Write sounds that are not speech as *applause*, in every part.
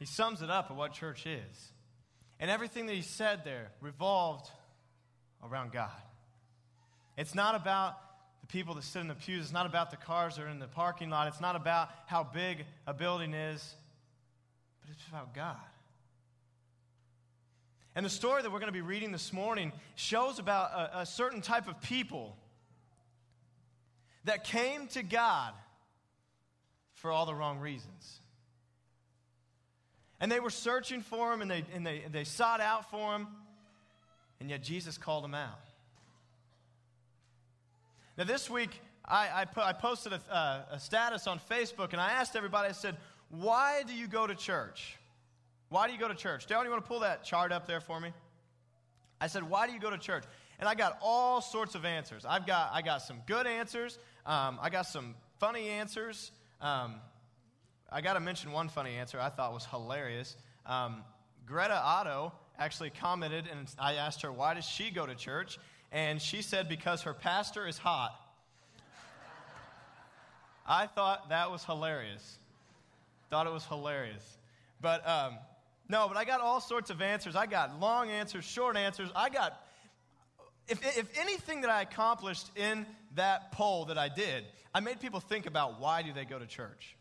he sums it up of what church is. And everything that he said there revolved around God. It's not about the people that sit in the pews. It's not about the cars that are in the parking lot. It's not about how big a building is, but it's about God. And the story that we're going to be reading this morning shows about a, a certain type of people that came to God for all the wrong reasons. And they were searching for him and they, and they, they sought out for him, and yet Jesus called him out. Now, this week, I, I, I posted a, uh, a status on Facebook and I asked everybody, I said, Why do you go to church? Why do you go to church? Darren, you want to pull that chart up there for me? I said, Why do you go to church? And I got all sorts of answers. I've got, I got some good answers, um, I got some funny answers. Um, I got to mention one funny answer I thought was hilarious. Um, Greta Otto actually commented, and I asked her, Why does she go to church? And she said, Because her pastor is hot. I thought that was hilarious. Thought it was hilarious. But um, no, but I got all sorts of answers. I got long answers, short answers. I got, if, if anything that I accomplished in that poll that I did, I made people think about why do they go to church.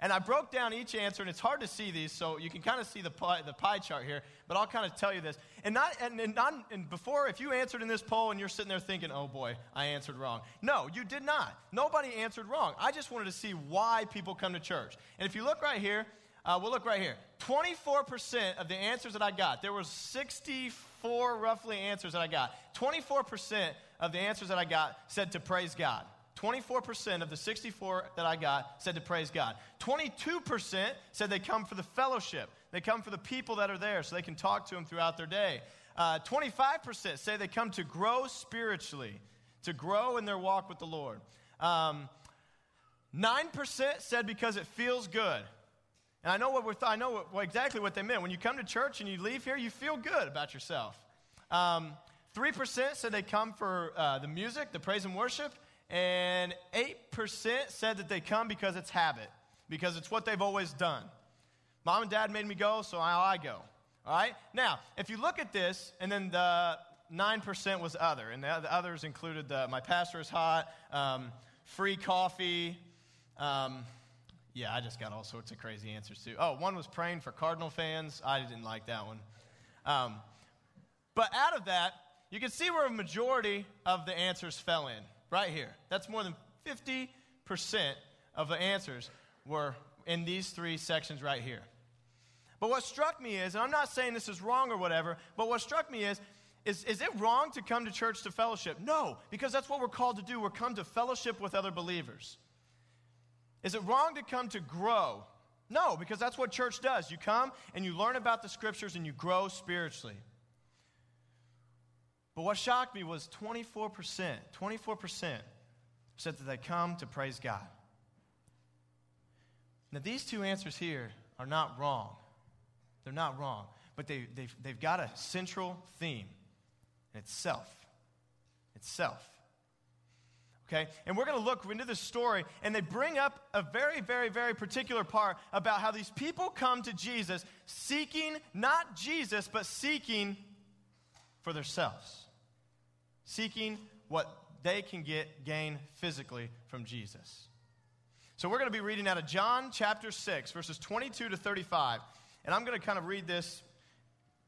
And I broke down each answer, and it's hard to see these, so you can kind of see the pie, the pie chart here, but I'll kind of tell you this. And, not, and, and, not, and before, if you answered in this poll and you're sitting there thinking, oh boy, I answered wrong. No, you did not. Nobody answered wrong. I just wanted to see why people come to church. And if you look right here, uh, we'll look right here. 24% of the answers that I got, there was 64 roughly answers that I got. 24% of the answers that I got said to praise God. 24% of the 64 that I got said to praise God. 22% said they come for the fellowship. They come for the people that are there so they can talk to them throughout their day. Uh, 25% say they come to grow spiritually, to grow in their walk with the Lord. Um, 9% said because it feels good. And I know, what we're th- I know what, what, exactly what they meant. When you come to church and you leave here, you feel good about yourself. Um, 3% said they come for uh, the music, the praise and worship and 8% said that they come because it's habit, because it's what they've always done. Mom and dad made me go, so now I go. All right? Now, if you look at this, and then the 9% was other, and the, others included the, my pastor is hot, um, free coffee. Um, yeah, I just got all sorts of crazy answers too. Oh, one was praying for Cardinal fans. I didn't like that one. Um, but out of that, you can see where a majority of the answers fell in right here. That's more than 50% of the answers were in these three sections right here. But what struck me is, and I'm not saying this is wrong or whatever, but what struck me is, is, is it wrong to come to church to fellowship? No, because that's what we're called to do. We're come to fellowship with other believers. Is it wrong to come to grow? No, because that's what church does. You come and you learn about the scriptures and you grow spiritually. But what shocked me was 24%, 24% said that they come to praise God. Now, these two answers here are not wrong. They're not wrong. But they, they've, they've got a central theme, and it's self. It's self. Okay? And we're going to look into this story, and they bring up a very, very, very particular part about how these people come to Jesus seeking not Jesus, but seeking for themselves seeking what they can get gain physically from Jesus. So we're going to be reading out of John chapter 6, verses 22 to 35. And I'm going to kind of read this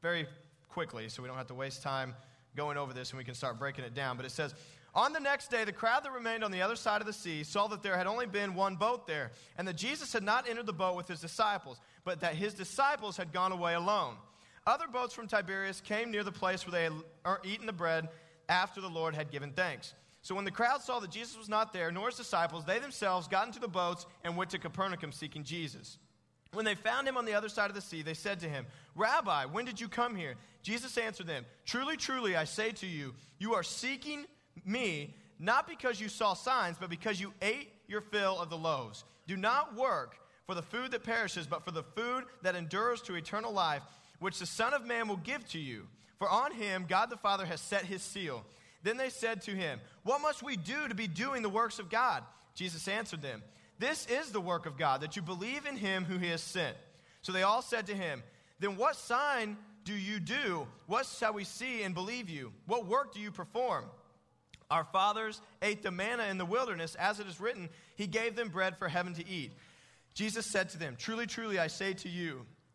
very quickly so we don't have to waste time going over this and we can start breaking it down. But it says, On the next day, the crowd that remained on the other side of the sea saw that there had only been one boat there, and that Jesus had not entered the boat with his disciples, but that his disciples had gone away alone. Other boats from Tiberias came near the place where they had eaten the bread after the Lord had given thanks. So when the crowd saw that Jesus was not there, nor his disciples, they themselves got into the boats and went to Capernaum seeking Jesus. When they found him on the other side of the sea, they said to him, Rabbi, when did you come here? Jesus answered them, Truly, truly, I say to you, you are seeking me not because you saw signs, but because you ate your fill of the loaves. Do not work for the food that perishes, but for the food that endures to eternal life, which the Son of Man will give to you. For on him God the Father has set his seal. Then they said to him, What must we do to be doing the works of God? Jesus answered them, This is the work of God, that you believe in him who he has sent. So they all said to him, Then what sign do you do? What shall we see and believe you? What work do you perform? Our fathers ate the manna in the wilderness, as it is written, He gave them bread for heaven to eat. Jesus said to them, Truly, truly, I say to you,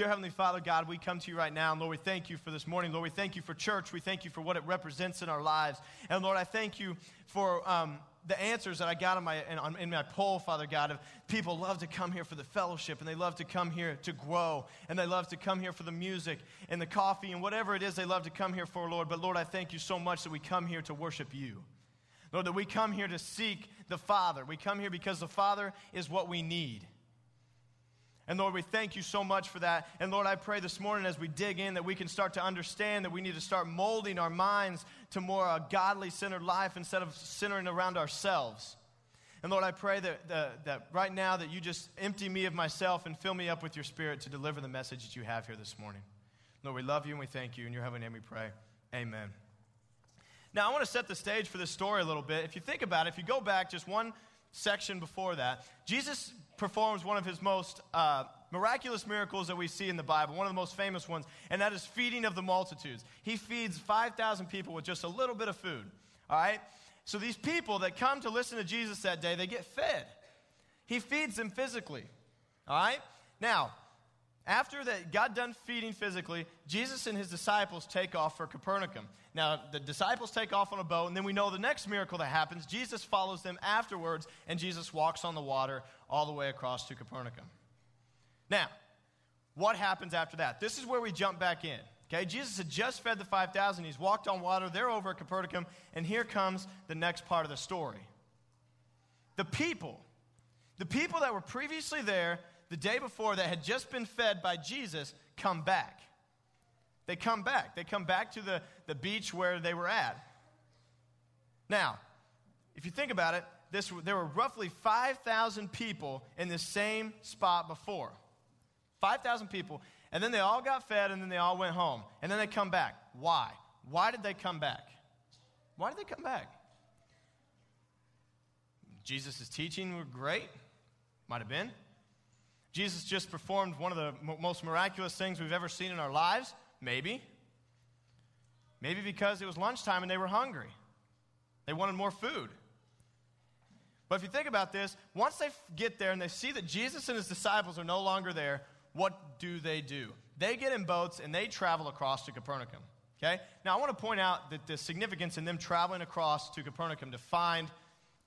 Dear Heavenly Father, God, we come to you right now. And Lord, we thank you for this morning. Lord, we thank you for church. We thank you for what it represents in our lives. And Lord, I thank you for um, the answers that I got in my, in, in, my poll, Father God, of people love to come here for the fellowship and they love to come here to grow and they love to come here for the music and the coffee and whatever it is they love to come here for, Lord. But Lord, I thank you so much that we come here to worship you. Lord, that we come here to seek the Father. We come here because the Father is what we need. And Lord, we thank you so much for that. And Lord, I pray this morning as we dig in that we can start to understand that we need to start molding our minds to more a godly centered life instead of centering around ourselves. And Lord, I pray that, that, that right now that you just empty me of myself and fill me up with your spirit to deliver the message that you have here this morning. Lord, we love you and we thank you. In your heavenly name we pray. Amen. Now, I want to set the stage for this story a little bit. If you think about it, if you go back just one section before that, Jesus performs one of his most uh, miraculous miracles that we see in the Bible, one of the most famous ones, and that is feeding of the multitudes. He feeds 5,000 people with just a little bit of food. All right? So these people that come to listen to Jesus that day, they get fed. He feeds them physically. All right? Now, after that got done feeding physically, Jesus and his disciples take off for Capernaum. Now, the disciples take off on a boat, and then we know the next miracle that happens. Jesus follows them afterwards, and Jesus walks on the water all the way across to Capernaum. Now, what happens after that? This is where we jump back in. Okay, Jesus had just fed the 5,000. He's walked on water. They're over at Capernaum, and here comes the next part of the story. The people, the people that were previously there the day before that had just been fed by Jesus come back. They come back. They come back to the, the beach where they were at. Now, if you think about it, this, there were roughly 5,000 people in the same spot before. 5,000 people. And then they all got fed and then they all went home. And then they come back. Why? Why did they come back? Why did they come back? Jesus' teaching were great. Might have been. Jesus just performed one of the most miraculous things we've ever seen in our lives. Maybe. Maybe because it was lunchtime and they were hungry. They wanted more food. But if you think about this, once they get there and they see that Jesus and his disciples are no longer there, what do they do? They get in boats and they travel across to Capernaum. Okay? Now, I want to point out that the significance in them traveling across to Capernaum to find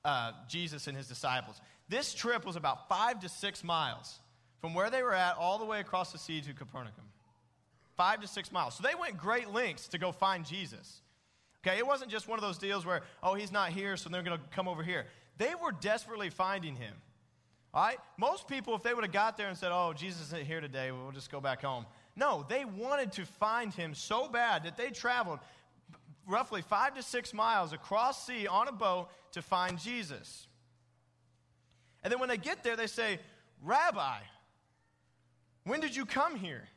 uh, Jesus and his disciples. This trip was about five to six miles from where they were at all the way across the sea to Capernaum five to six miles. So they went great lengths to go find Jesus. Okay, it wasn't just one of those deals where, oh, he's not here, so they're going to come over here. They were desperately finding him. All right? Most people, if they would have got there and said, oh, Jesus isn't here today, we'll just go back home. No, they wanted to find him so bad that they traveled roughly five to six miles across sea on a boat to find Jesus. And then when they get there, they say, Rabbi, when did you come here?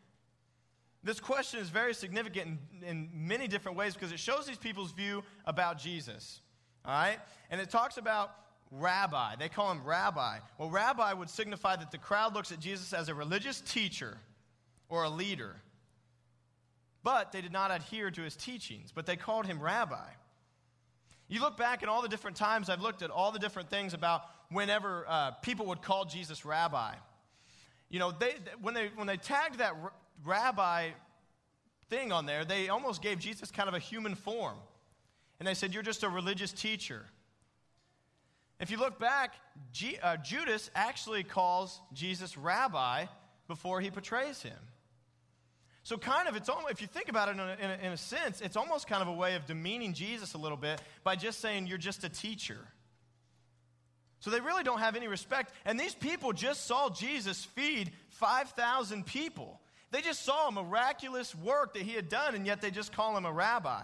This question is very significant in, in many different ways because it shows these people's view about Jesus. All right? And it talks about rabbi. They call him rabbi. Well, rabbi would signify that the crowd looks at Jesus as a religious teacher or a leader. But they did not adhere to his teachings, but they called him rabbi. You look back at all the different times I've looked at all the different things about whenever uh, people would call Jesus rabbi. You know, they, when, they, when they tagged that rabbi thing on there, they almost gave Jesus kind of a human form. And they said, You're just a religious teacher. If you look back, G- uh, Judas actually calls Jesus rabbi before he betrays him. So, kind of, it's almost, if you think about it in a, in, a, in a sense, it's almost kind of a way of demeaning Jesus a little bit by just saying, You're just a teacher. So they really don't have any respect. And these people just saw Jesus feed 5,000 people. They just saw a miraculous work that he had done, and yet they just call him a rabbi.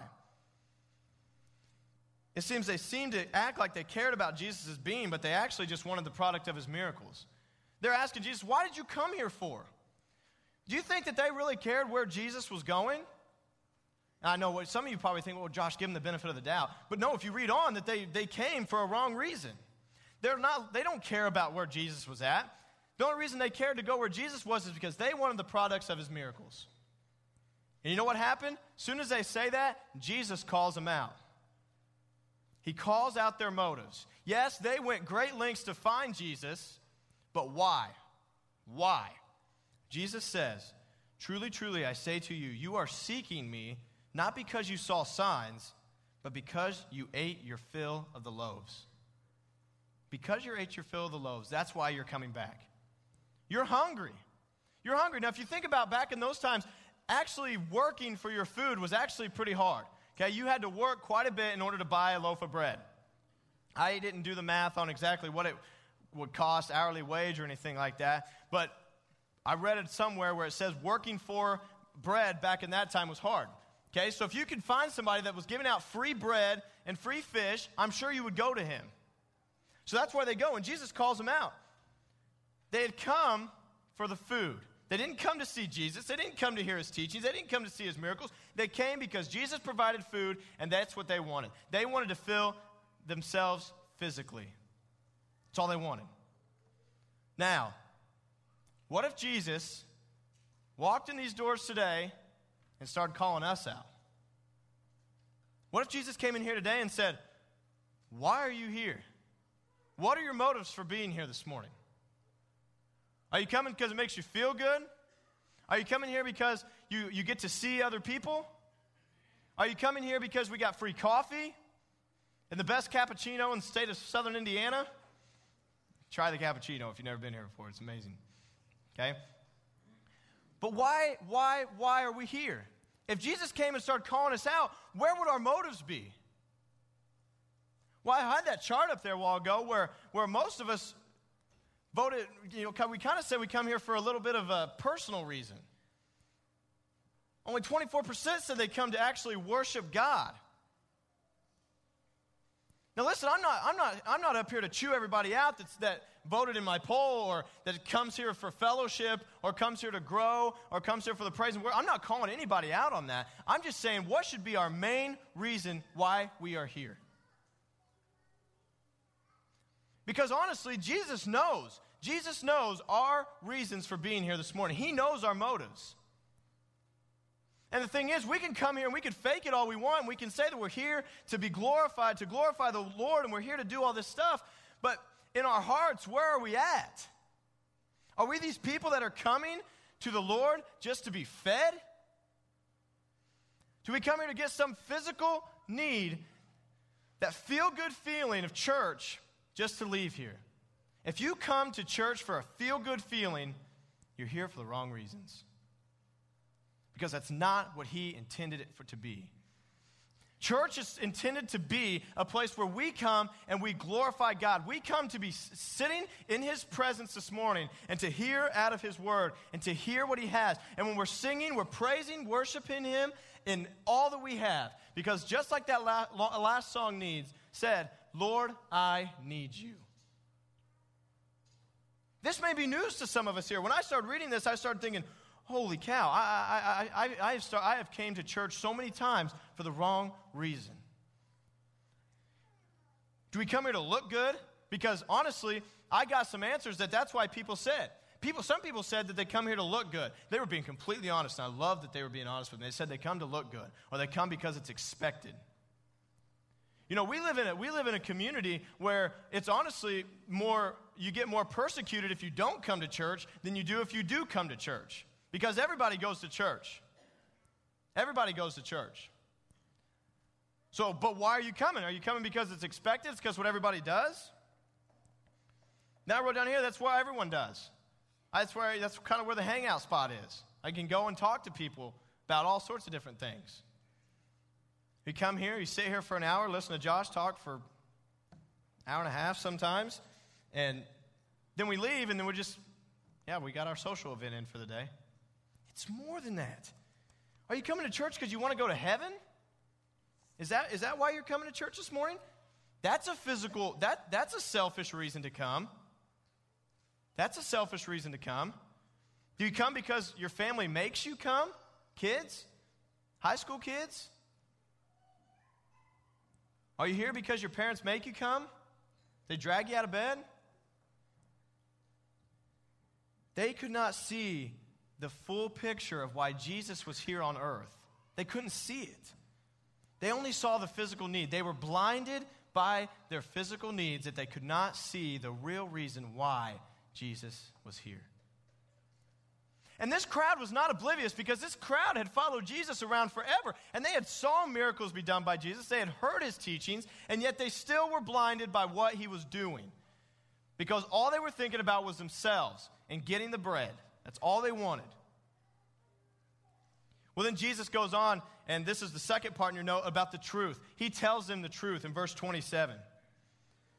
It seems they seemed to act like they cared about Jesus' being, but they actually just wanted the product of his miracles. They're asking Jesus, Why did you come here for? Do you think that they really cared where Jesus was going? I know what some of you probably think, well, Josh, give them the benefit of the doubt. But no, if you read on, that they, they came for a wrong reason. They're not, they don't care about where Jesus was at. The only reason they cared to go where Jesus was is because they wanted the products of his miracles. And you know what happened? Soon as they say that, Jesus calls them out. He calls out their motives. Yes, they went great lengths to find Jesus, but why? Why? Jesus says, Truly, truly, I say to you, you are seeking me not because you saw signs, but because you ate your fill of the loaves. Because you ate your fill of the loaves, that's why you're coming back. You're hungry. You're hungry. Now, if you think about back in those times, actually working for your food was actually pretty hard. Okay, you had to work quite a bit in order to buy a loaf of bread. I didn't do the math on exactly what it would cost, hourly wage or anything like that, but I read it somewhere where it says working for bread back in that time was hard. Okay, so if you could find somebody that was giving out free bread and free fish, I'm sure you would go to him. So that's where they go, and Jesus calls them out. They had come for the food. They didn't come to see Jesus. They didn't come to hear his teachings. They didn't come to see his miracles. They came because Jesus provided food, and that's what they wanted. They wanted to fill themselves physically. That's all they wanted. Now, what if Jesus walked in these doors today and started calling us out? What if Jesus came in here today and said, Why are you here? What are your motives for being here this morning? Are you coming because it makes you feel good? Are you coming here because you, you get to see other people? Are you coming here because we got free coffee and the best cappuccino in the state of southern Indiana? Try the cappuccino if you've never been here before. It's amazing. Okay? But why, why, why are we here? If Jesus came and started calling us out, where would our motives be? Well, I had that chart up there a while ago where, where most of us voted, you know, we kind of said we come here for a little bit of a personal reason. Only 24% said they come to actually worship God. Now, listen, I'm not, I'm not, I'm not up here to chew everybody out that's, that voted in my poll or that comes here for fellowship or comes here to grow or comes here for the praise and. I'm not calling anybody out on that. I'm just saying what should be our main reason why we are here. Because honestly, Jesus knows. Jesus knows our reasons for being here this morning. He knows our motives. And the thing is, we can come here and we can fake it all we want. We can say that we're here to be glorified, to glorify the Lord, and we're here to do all this stuff. But in our hearts, where are we at? Are we these people that are coming to the Lord just to be fed? Do we come here to get some physical need, that feel good feeling of church, just to leave here. If you come to church for a feel good feeling, you're here for the wrong reasons. Because that's not what He intended it for to be. Church is intended to be a place where we come and we glorify God. We come to be sitting in His presence this morning and to hear out of His Word and to hear what He has. And when we're singing, we're praising, worshiping Him in all that we have. Because just like that last song needs, said, Lord, I need you. This may be news to some of us here. When I started reading this, I started thinking, holy cow, I, I, I, I, have, start, I have came to church so many times for the wrong reason. Do we come here to look good? Because honestly, I got some answers that that's why people said. People, some people said that they come here to look good. They were being completely honest, and I love that they were being honest with me. They said they come to look good, or they come because it's expected. You know, we live in a, we live in a community where it's honestly more, you get more persecuted if you don't come to church than you do if you do come to church. Because everybody goes to church. Everybody goes to church. So, but why are you coming? Are you coming because it's expected? It's because what everybody does? Now I wrote down here, that's what everyone does. That's where that's kind of where the hangout spot is. I can go and talk to people about all sorts of different things. You come here, you sit here for an hour, listen to Josh talk for an hour and a half sometimes, and then we leave, and then we just, yeah, we got our social event in for the day. It's more than that. Are you coming to church because you want to go to heaven? Is that, is that why you're coming to church this morning? That's a physical, that, that's a selfish reason to come. That's a selfish reason to come. Do you come because your family makes you come? Kids? High school kids? Are you here because your parents make you come? They drag you out of bed? They could not see the full picture of why Jesus was here on earth. They couldn't see it. They only saw the physical need. They were blinded by their physical needs that they could not see the real reason why Jesus was here. And this crowd was not oblivious because this crowd had followed Jesus around forever. And they had saw miracles be done by Jesus. They had heard his teachings, and yet they still were blinded by what he was doing. Because all they were thinking about was themselves and getting the bread. That's all they wanted. Well, then Jesus goes on, and this is the second part in your note about the truth. He tells them the truth in verse 27.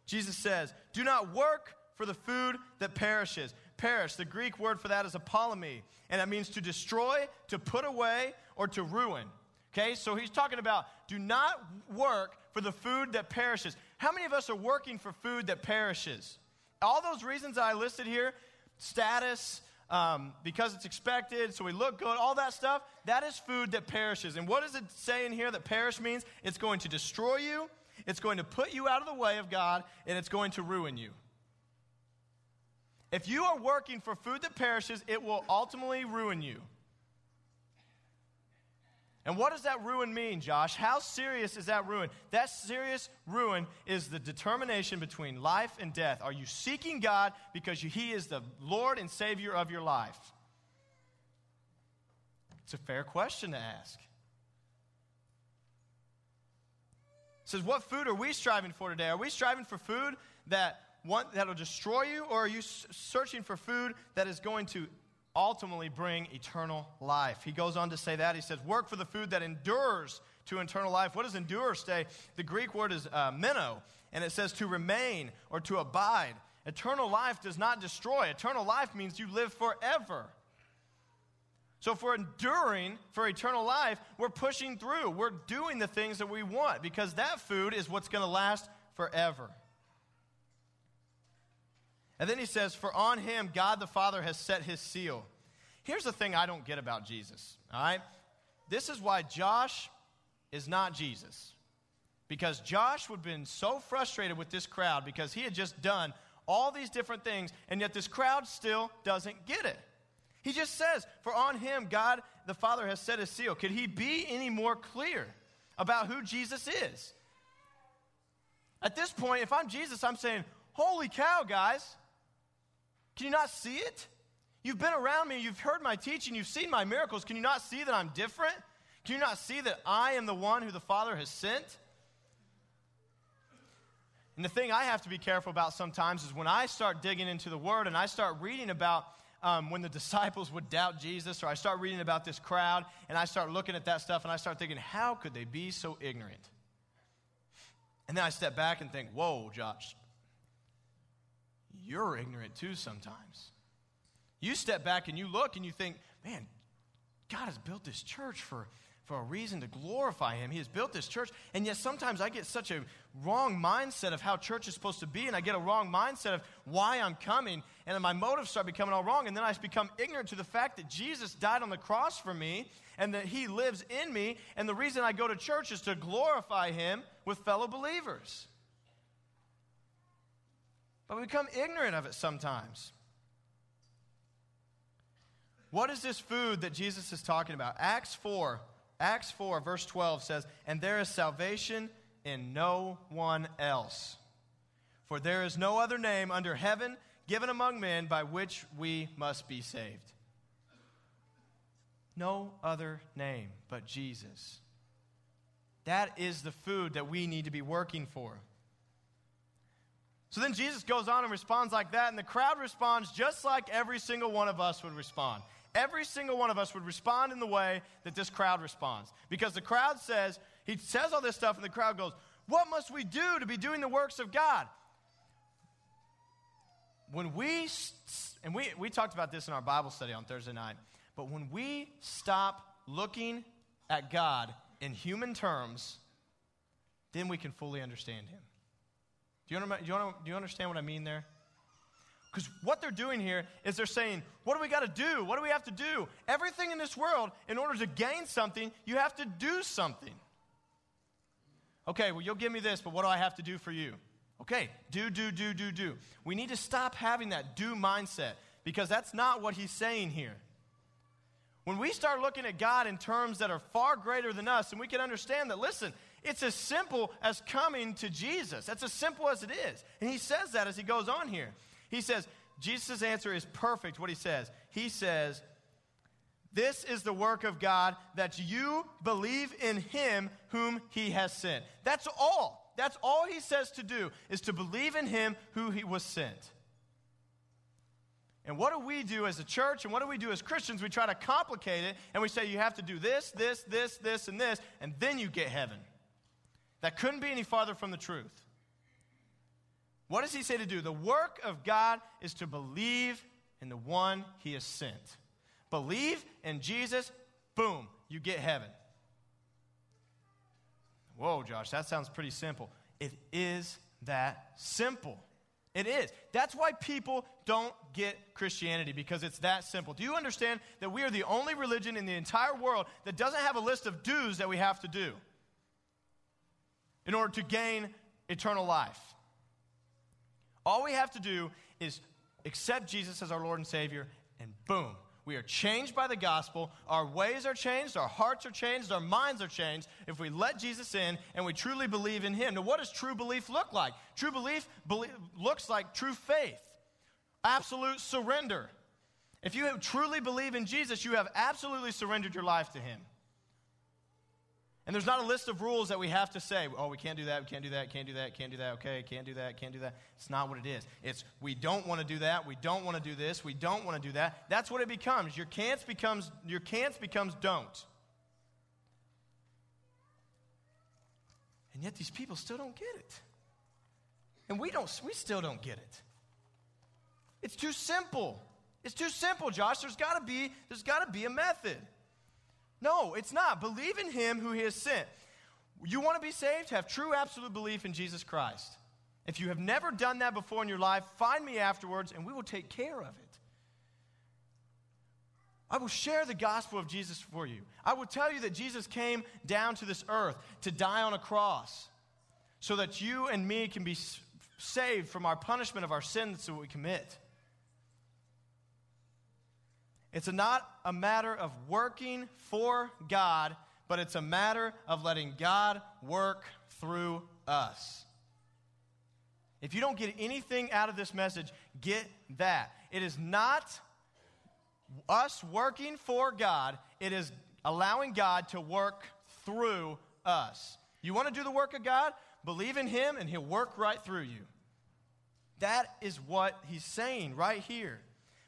Jesus says, Do not work for the food that perishes. Perish, the Greek word for that is apollumi, and that means to destroy, to put away, or to ruin. Okay, so he's talking about do not work for the food that perishes. How many of us are working for food that perishes? All those reasons I listed here status, um, because it's expected, so we look good, all that stuff, that is food that perishes. And what does it say in here that perish means? It's going to destroy you, it's going to put you out of the way of God, and it's going to ruin you. If you are working for food that perishes, it will ultimately ruin you. And what does that ruin mean, Josh? How serious is that ruin? That serious ruin is the determination between life and death. Are you seeking God because He is the Lord and Savior of your life? It's a fair question to ask. It says, What food are we striving for today? Are we striving for food that one, that'll destroy you, or are you searching for food that is going to ultimately bring eternal life. He goes on to say that. He says, Work for the food that endures to eternal life. What does endure say? The Greek word is uh, meno, and it says to remain or to abide. Eternal life does not destroy, eternal life means you live forever. So, for enduring for eternal life, we're pushing through. We're doing the things that we want because that food is what's going to last forever. And then he says, For on him God the Father has set his seal. Here's the thing I don't get about Jesus, all right? This is why Josh is not Jesus. Because Josh would have been so frustrated with this crowd because he had just done all these different things, and yet this crowd still doesn't get it. He just says, For on him God the Father has set his seal. Could he be any more clear about who Jesus is? At this point, if I'm Jesus, I'm saying, Holy cow, guys. Can you not see it? You've been around me, you've heard my teaching, you've seen my miracles. Can you not see that I'm different? Can you not see that I am the one who the Father has sent? And the thing I have to be careful about sometimes is when I start digging into the Word and I start reading about um, when the *laughs* disciples would doubt Jesus, or I start reading about this crowd and I start looking at that stuff and I start thinking, how could they be so ignorant? And then I step back and think, whoa, Josh, you're ignorant too sometimes. You step back and you look and you think, man, God has built this church for, for a reason to glorify Him. He has built this church. And yet sometimes I get such a wrong mindset of how church is supposed to be, and I get a wrong mindset of why I'm coming, and then my motives start becoming all wrong. And then I become ignorant to the fact that Jesus died on the cross for me and that He lives in me. And the reason I go to church is to glorify Him with fellow believers. But we become ignorant of it sometimes. What is this food that Jesus is talking about? Acts 4, Acts 4, verse 12 says, And there is salvation in no one else. For there is no other name under heaven given among men by which we must be saved. No other name but Jesus. That is the food that we need to be working for. So then Jesus goes on and responds like that, and the crowd responds just like every single one of us would respond. Every single one of us would respond in the way that this crowd responds. Because the crowd says, he says all this stuff, and the crowd goes, What must we do to be doing the works of God? When we, and we, we talked about this in our Bible study on Thursday night, but when we stop looking at God in human terms then we can fully understand him. Do you, do you, do you understand what I mean there? Because what they're doing here is they're saying, What do we got to do? What do we have to do? Everything in this world, in order to gain something, you have to do something. Okay, well, you'll give me this, but what do I have to do for you? Okay, do, do, do, do, do. We need to stop having that do mindset because that's not what he's saying here. When we start looking at God in terms that are far greater than us, and we can understand that, listen, it's as simple as coming to Jesus. That's as simple as it is. And he says that as he goes on here. He says, Jesus' answer is perfect, what he says. He says, This is the work of God, that you believe in him whom he has sent. That's all. That's all he says to do, is to believe in him who he was sent. And what do we do as a church and what do we do as Christians? We try to complicate it and we say you have to do this, this, this, this, and this, and then you get heaven. That couldn't be any farther from the truth. What does he say to do? The work of God is to believe in the one he has sent. Believe in Jesus, boom, you get heaven. Whoa, Josh, that sounds pretty simple. It is that simple. It is. That's why people don't get Christianity because it's that simple. Do you understand that we are the only religion in the entire world that doesn't have a list of dues that we have to do in order to gain eternal life? All we have to do is accept Jesus as our Lord and Savior, and boom, we are changed by the gospel. Our ways are changed. Our hearts are changed. Our minds are changed if we let Jesus in and we truly believe in Him. Now, what does true belief look like? True belief looks like true faith, absolute surrender. If you truly believe in Jesus, you have absolutely surrendered your life to Him. And there's not a list of rules that we have to say, oh, we can't do that, we can't do that, can't do that, can't do that, okay, can't do that, can't do that. It's not what it is. It's we don't want to do that, we don't want to do this, we don't want to do that. That's what it becomes. Your can'ts becomes your can'ts becomes don't. And yet these people still don't get it. And we don't we still don't get it. It's too simple. It's too simple, Josh. There's got to be there's got to be a method. No, it's not. Believe in him who he has sent. You want to be saved? Have true, absolute belief in Jesus Christ. If you have never done that before in your life, find me afterwards and we will take care of it. I will share the gospel of Jesus for you. I will tell you that Jesus came down to this earth to die on a cross so that you and me can be saved from our punishment of our sins that we commit. It's not a matter of working for God, but it's a matter of letting God work through us. If you don't get anything out of this message, get that. It is not us working for God, it is allowing God to work through us. You want to do the work of God? Believe in Him, and He'll work right through you. That is what He's saying right here.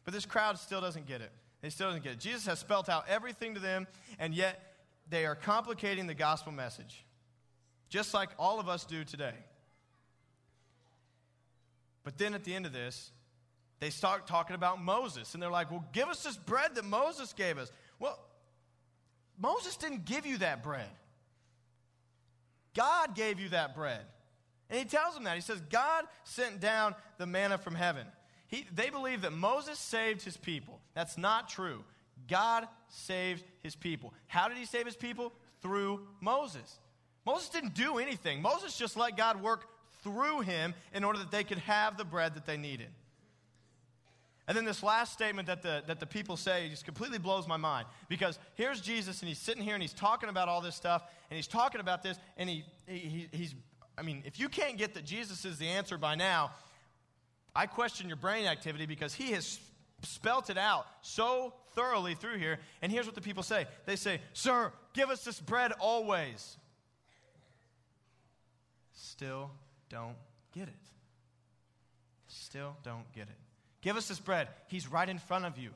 But this crowd still doesn't get it. They still doesn't get it. Jesus has spelt out everything to them, and yet they are complicating the gospel message, just like all of us do today. But then at the end of this, they start talking about Moses, and they're like, Well, give us this bread that Moses gave us. Well, Moses didn't give you that bread. God gave you that bread. And he tells them that. He says, God sent down the manna from heaven. He, they believe that Moses saved his people. That's not true. God saved his people. How did he save his people? Through Moses. Moses didn't do anything. Moses just let God work through him in order that they could have the bread that they needed. And then this last statement that the, that the people say just completely blows my mind. Because here's Jesus, and he's sitting here and he's talking about all this stuff, and he's talking about this, and he, he, he's, I mean, if you can't get that Jesus is the answer by now, I question your brain activity because he has spelt it out so thoroughly through here. And here's what the people say they say, Sir, give us this bread always. Still don't get it. Still don't get it. Give us this bread. He's right in front of you.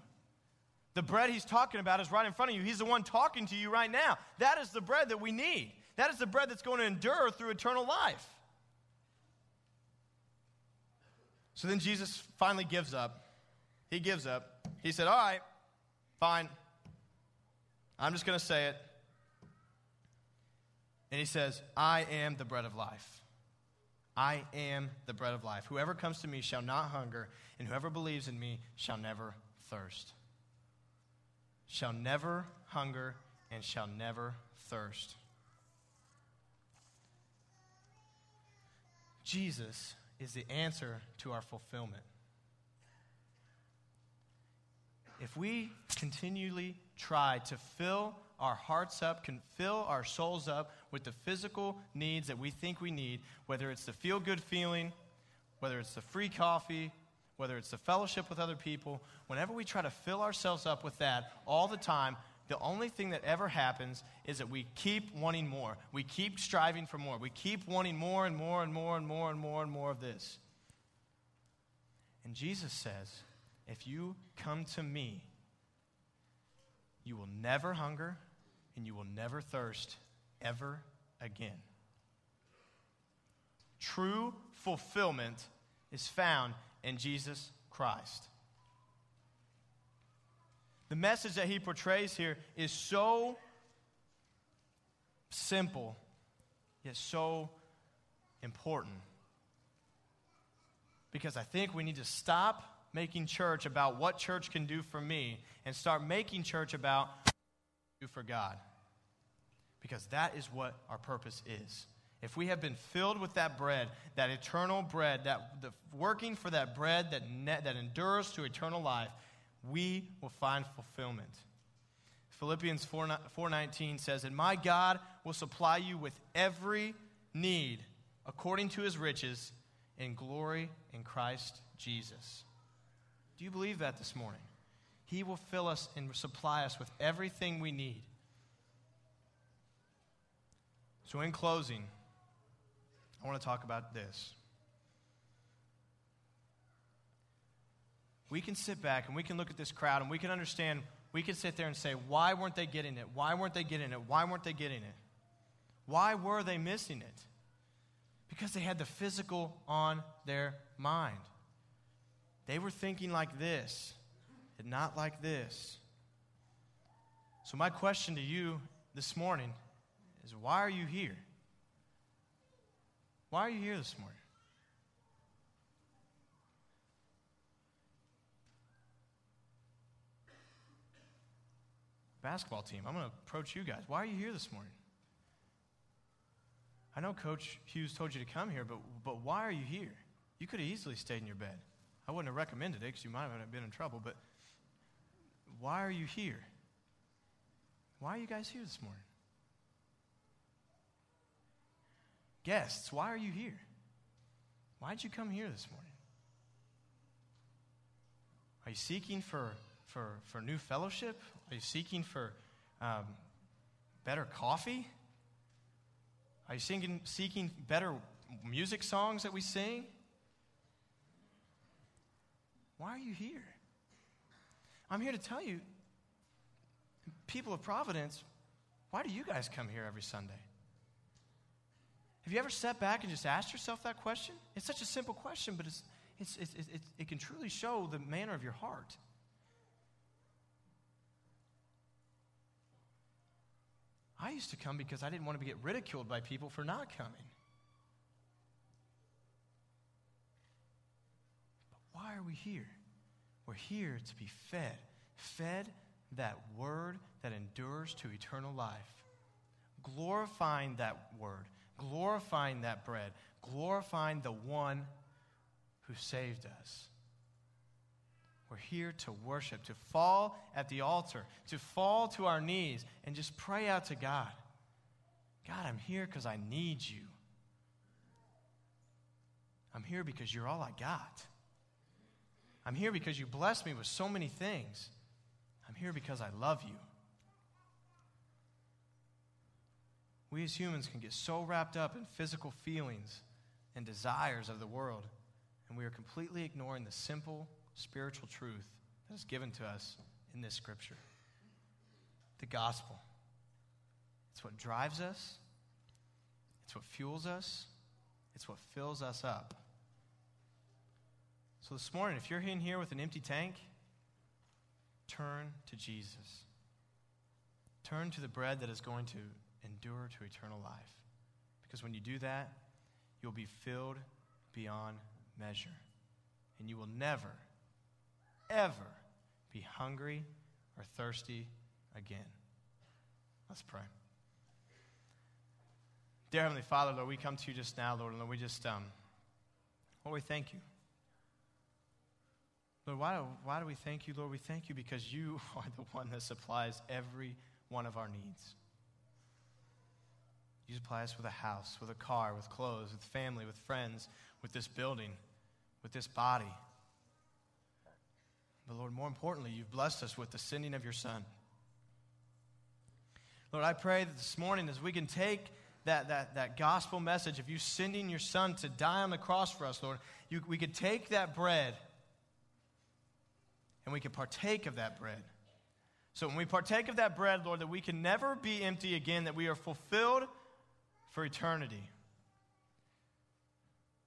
The bread he's talking about is right in front of you. He's the one talking to you right now. That is the bread that we need. That is the bread that's going to endure through eternal life. So then Jesus finally gives up. He gives up. He said, All right, fine. I'm just going to say it. And he says, I am the bread of life. I am the bread of life. Whoever comes to me shall not hunger, and whoever believes in me shall never thirst. Shall never hunger and shall never thirst. Jesus is the answer to our fulfillment. If we continually try to fill our hearts up, can fill our souls up with the physical needs that we think we need, whether it's the feel good feeling, whether it's the free coffee, whether it's the fellowship with other people, whenever we try to fill ourselves up with that all the time, the only thing that ever happens is that we keep wanting more. We keep striving for more. We keep wanting more and more and more and more and more and more of this. And Jesus says, if you come to me, you will never hunger and you will never thirst ever again. True fulfillment is found in Jesus Christ. The message that he portrays here is so simple, yet so important. Because I think we need to stop making church about what church can do for me and start making church about do for God. Because that is what our purpose is. If we have been filled with that bread, that eternal bread, that the, working for that bread that, ne- that endures to eternal life, we will find fulfillment. Philippians 4, 4.19 says, And my God will supply you with every need according to his riches in glory in Christ Jesus. Do you believe that this morning? He will fill us and supply us with everything we need. So, in closing, I want to talk about this. We can sit back and we can look at this crowd and we can understand, we can sit there and say, why weren't they getting it? Why weren't they getting it? Why weren't they getting it? Why were they missing it? Because they had the physical on their mind. They were thinking like this and not like this. So, my question to you this morning is why are you here? Why are you here this morning? Basketball team, I'm going to approach you guys. Why are you here this morning? I know Coach Hughes told you to come here, but, but why are you here? You could have easily stayed in your bed. I wouldn't have recommended it because you might have been in trouble, but why are you here? Why are you guys here this morning? Guests, why are you here? Why did you come here this morning? Are you seeking for, for, for new fellowship? Are you seeking for um, better coffee? Are you singing, seeking better music songs that we sing? Why are you here? I'm here to tell you, people of Providence, why do you guys come here every Sunday? Have you ever sat back and just asked yourself that question? It's such a simple question, but it's, it's, it's, it's, it can truly show the manner of your heart. I used to come because I didn't want to get ridiculed by people for not coming. But why are we here? We're here to be fed, fed that word that endures to eternal life, glorifying that word glorifying that bread, glorifying the one who saved us. We're here to worship, to fall at the altar, to fall to our knees and just pray out to God. God, I'm here because I need you. I'm here because you're all I got. I'm here because you blessed me with so many things. I'm here because I love you. We as humans can get so wrapped up in physical feelings and desires of the world, and we are completely ignoring the simple spiritual truth that is given to us in this scripture the gospel. It's what drives us, it's what fuels us, it's what fills us up. So this morning, if you're in here with an empty tank, turn to Jesus. Turn to the bread that is going to endure to eternal life. Because when you do that, you'll be filled beyond measure. And you will never, ever be hungry or thirsty again. Let's pray. Dear Heavenly Father, Lord, we come to you just now, Lord, and Lord, we just, um, Lord, we thank you. Lord, why do, why do we thank you, Lord? We thank you because you *laughs* are the one that supplies every one of our needs. You supply us with a house, with a car, with clothes, with family, with friends, with this building, with this body. But Lord, more importantly, you've blessed us with the sending of your Son. Lord, I pray that this morning, as we can take that, that, that gospel message of you sending your Son to die on the cross for us, Lord, you, we could take that bread and we could partake of that bread. So when we partake of that bread, Lord, that we can never be empty again, that we are fulfilled for eternity.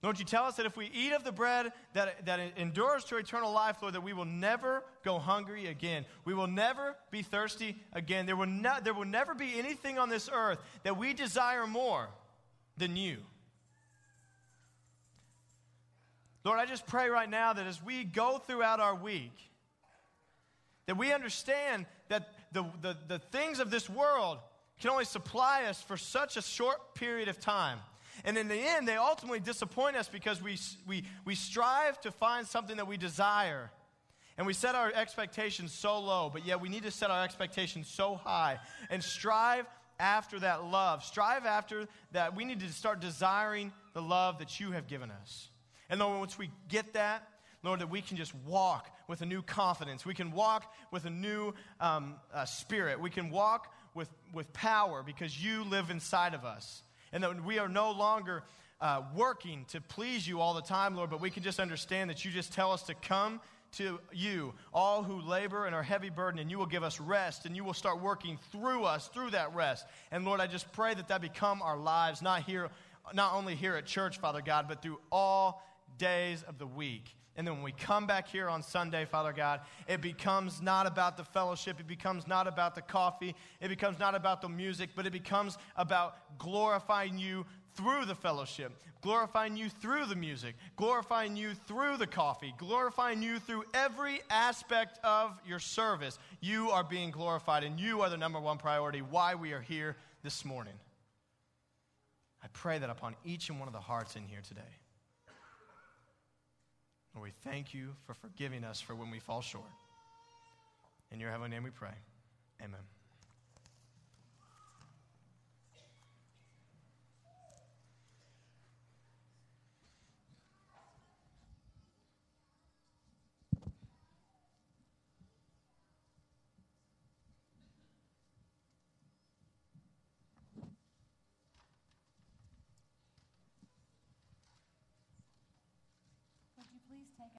Lord, you tell us that if we eat of the bread that, that endures to eternal life, Lord, that we will never go hungry again. We will never be thirsty again. There will, no, there will never be anything on this earth that we desire more than you. Lord, I just pray right now that as we go throughout our week, that we understand that the, the, the things of this world can only supply us for such a short period of time. And in the end, they ultimately disappoint us because we, we, we strive to find something that we desire. And we set our expectations so low, but yet we need to set our expectations so high and strive after that love. Strive after that. We need to start desiring the love that you have given us. And Lord, once we get that, Lord, that we can just walk with a new confidence. We can walk with a new um, uh, spirit. We can walk with, with power because you live inside of us. And that we are no longer uh, working to please you all the time, Lord, but we can just understand that you just tell us to come to you, all who labor and are heavy burdened, and you will give us rest, and you will start working through us, through that rest. And Lord, I just pray that that become our lives, not here, not only here at church, Father God, but through all days of the week. And then when we come back here on Sunday, Father God, it becomes not about the fellowship. It becomes not about the coffee. It becomes not about the music, but it becomes about glorifying you through the fellowship, glorifying you through the music, glorifying you through the coffee, glorifying you through every aspect of your service. You are being glorified, and you are the number one priority why we are here this morning. I pray that upon each and one of the hearts in here today. Lord, we thank you for forgiving us for when we fall short. In your heavenly name we pray. Amen.